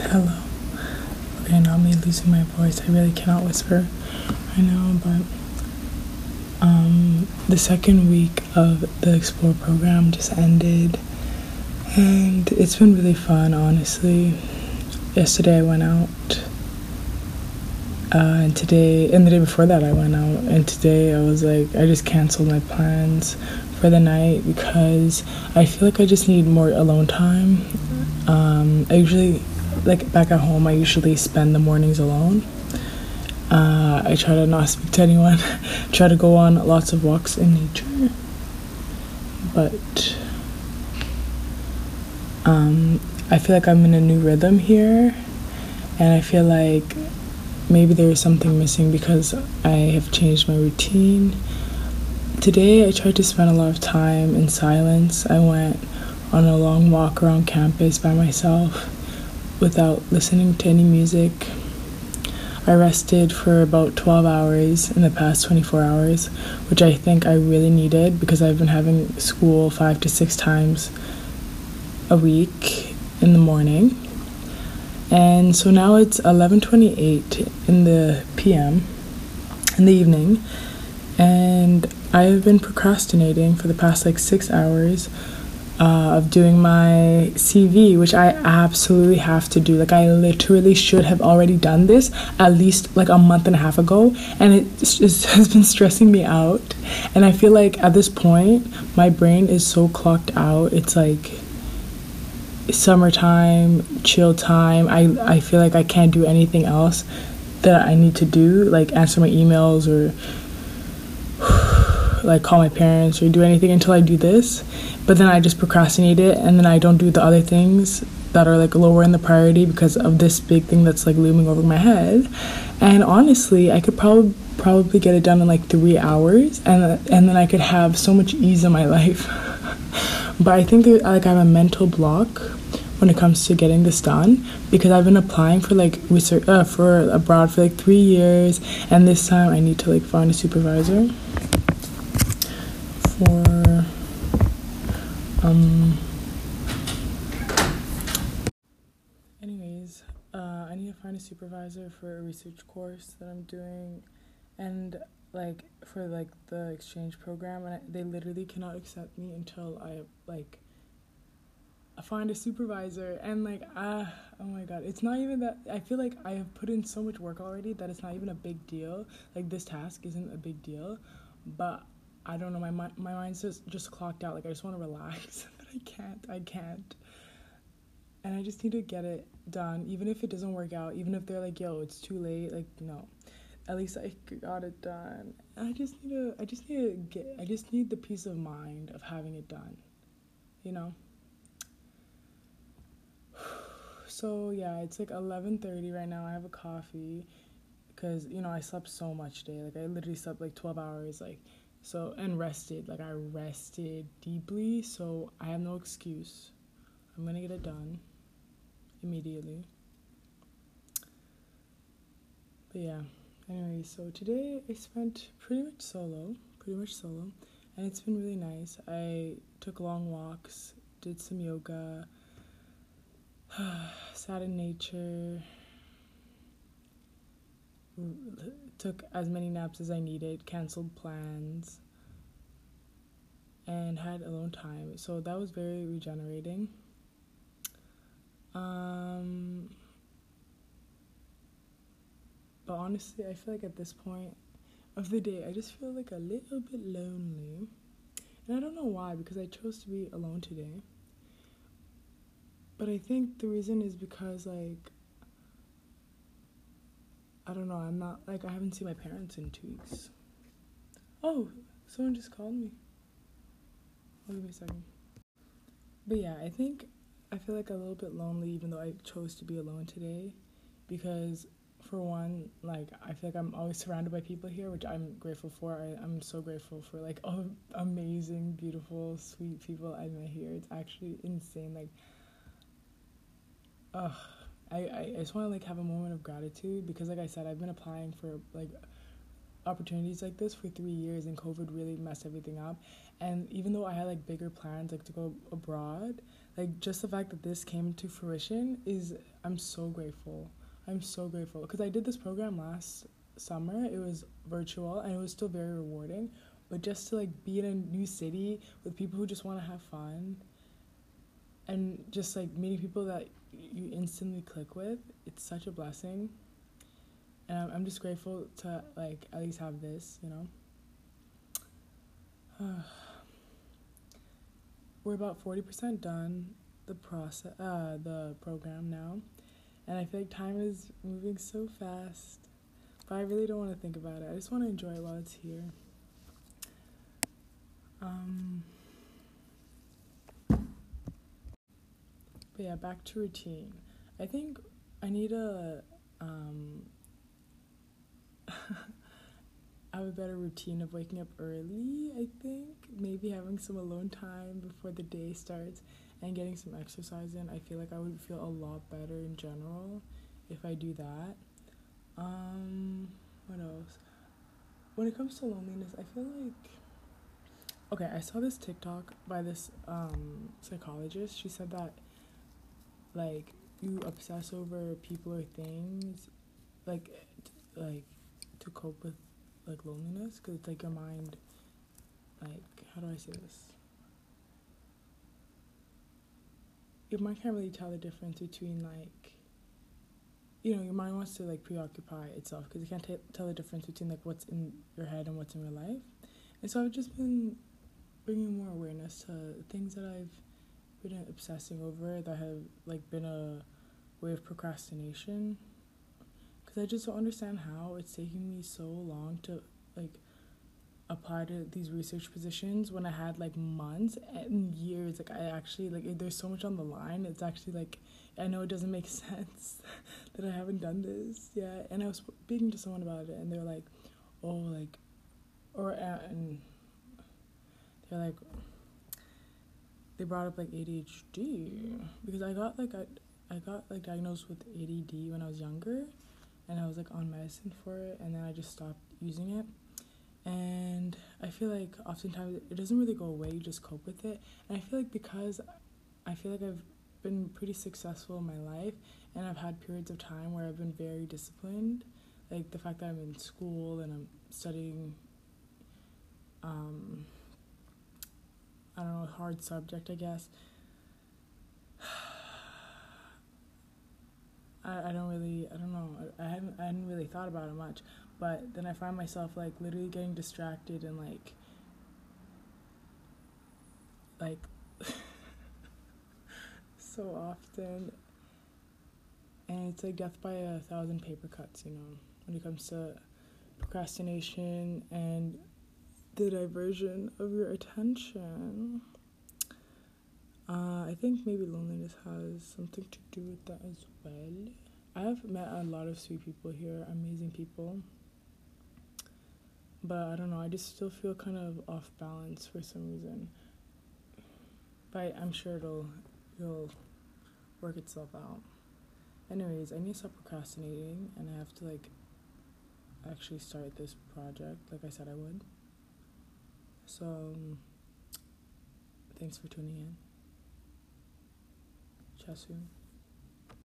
Hello. Okay, now me losing my voice. I really cannot whisper right now, but um, the second week of the Explore program just ended, and it's been really fun, honestly. Yesterday I went out, uh, and today, and the day before that I went out, and today I was like, I just canceled my plans for the night because I feel like I just need more alone time. Um, I usually like back at home, I usually spend the mornings alone. Uh, I try to not speak to anyone, try to go on lots of walks in nature. But um, I feel like I'm in a new rhythm here, and I feel like maybe there is something missing because I have changed my routine. Today, I tried to spend a lot of time in silence. I went on a long walk around campus by myself without listening to any music. I rested for about 12 hours in the past 24 hours, which I think I really needed because I've been having school five to six times a week in the morning. And so now it's 11:28 in the p.m. in the evening, and I've been procrastinating for the past like 6 hours uh, of doing my CV, which I absolutely have to do. Like, I literally should have already done this at least like a month and a half ago, and it just has been stressing me out. And I feel like at this point, my brain is so clocked out. It's like summertime, chill time. I, I feel like I can't do anything else that I need to do, like answer my emails or like call my parents or do anything until I do this. But then I just procrastinate it and then I don't do the other things that are like lower in the priority because of this big thing that's like looming over my head. And honestly, I could probably probably get it done in like 3 hours and and then I could have so much ease in my life. but I think that, like I have a mental block when it comes to getting this done because I've been applying for like research uh, for abroad for like 3 years and this time I need to like find a supervisor for um anyways uh, i need to find a supervisor for a research course that i'm doing and like for like the exchange program and I, they literally cannot accept me until i like find a supervisor and like ah uh, oh my god it's not even that i feel like i have put in so much work already that it's not even a big deal. Like this task isn't a big deal but I don't know. My my mind's just just clocked out. Like I just want to relax, but I can't. I can't. And I just need to get it done, even if it doesn't work out. Even if they're like, "Yo, it's too late." Like no, at least I got it done. I just need to. I just need to get. I just need the peace of mind of having it done. You know. So yeah, it's like 11:30 right now. I have a coffee because you know I slept so much today. Like I literally slept like 12 hours. Like so, and rested. Like, I rested deeply, so I have no excuse. I'm gonna get it done immediately. But yeah, anyway, so today I spent pretty much solo, pretty much solo, and it's been really nice. I took long walks, did some yoga, sat in nature, took as many naps as I needed, canceled plans, and had alone time. So that was very regenerating. Um, but honestly, I feel like at this point of the day, I just feel like a little bit lonely. And I don't know why, because I chose to be alone today. But I think the reason is because, like, I don't know. I'm not like I haven't seen my parents in two weeks. Oh, someone just called me. Oh, give me a second. But yeah, I think I feel like a little bit lonely, even though I chose to be alone today, because for one, like I feel like I'm always surrounded by people here, which I'm grateful for. I, I'm so grateful for like all amazing, beautiful, sweet people I met here. It's actually insane. Like, ugh I, I just want to like have a moment of gratitude because like I said I've been applying for like opportunities like this for three years and COVID really messed everything up and even though I had like bigger plans like to go abroad like just the fact that this came to fruition is I'm so grateful. I'm so grateful because I did this program last summer. It was virtual and it was still very rewarding, but just to like be in a new city with people who just want to have fun and just like meeting people that you instantly click with, it's such a blessing. And I'm just grateful to like at least have this, you know. we're about 40% done the process uh, the program now and i feel like time is moving so fast but i really don't want to think about it i just want to enjoy it while it's here um yeah back to routine i think i need a um have a better routine of waking up early, I think. Maybe having some alone time before the day starts and getting some exercise in. I feel like I would feel a lot better in general if I do that. Um, what else? When it comes to loneliness, I feel like okay, I saw this TikTok by this um psychologist. She said that like you obsess over people or things like like to cope with like loneliness? Because it's like your mind like how do i say this? Your mind can't really tell the difference between like you know your mind wants to like preoccupy itself because it can't t- tell the difference between like what's in your head and what's in real life. And so i've just been bringing more awareness to things that i've obsessing over it that have like been a way of procrastination because I just don't understand how it's taking me so long to like apply to these research positions when I had like months and years. Like I actually like there's so much on the line. It's actually like I know it doesn't make sense that I haven't done this. yet and I was speaking to someone about it, and they're like, "Oh, like," or uh, and they're like, they brought up like ADHD because I got like I I got like diagnosed with ADD when I was younger and I was like on medicine for it, and then I just stopped using it. And I feel like oftentimes it doesn't really go away, you just cope with it. And I feel like because I feel like I've been pretty successful in my life, and I've had periods of time where I've been very disciplined, like the fact that I'm in school and I'm studying. Um, I don't know, hard subject, I guess. I, I don't really I don't know. I, I haven't I hadn't really thought about it much. But then I find myself like literally getting distracted and like like so often. And it's like death by a thousand paper cuts you know when it comes to procrastination and the diversion of your attention uh, I think maybe loneliness has something to do with that as well. I have met a lot of sweet people here, amazing people. But I don't know, I just still feel kind of off balance for some reason. But I'm sure it'll it'll work itself out. Anyways, I need to stop procrastinating and I have to like actually start this project like I said I would. So um, thanks for tuning in. Chat soon.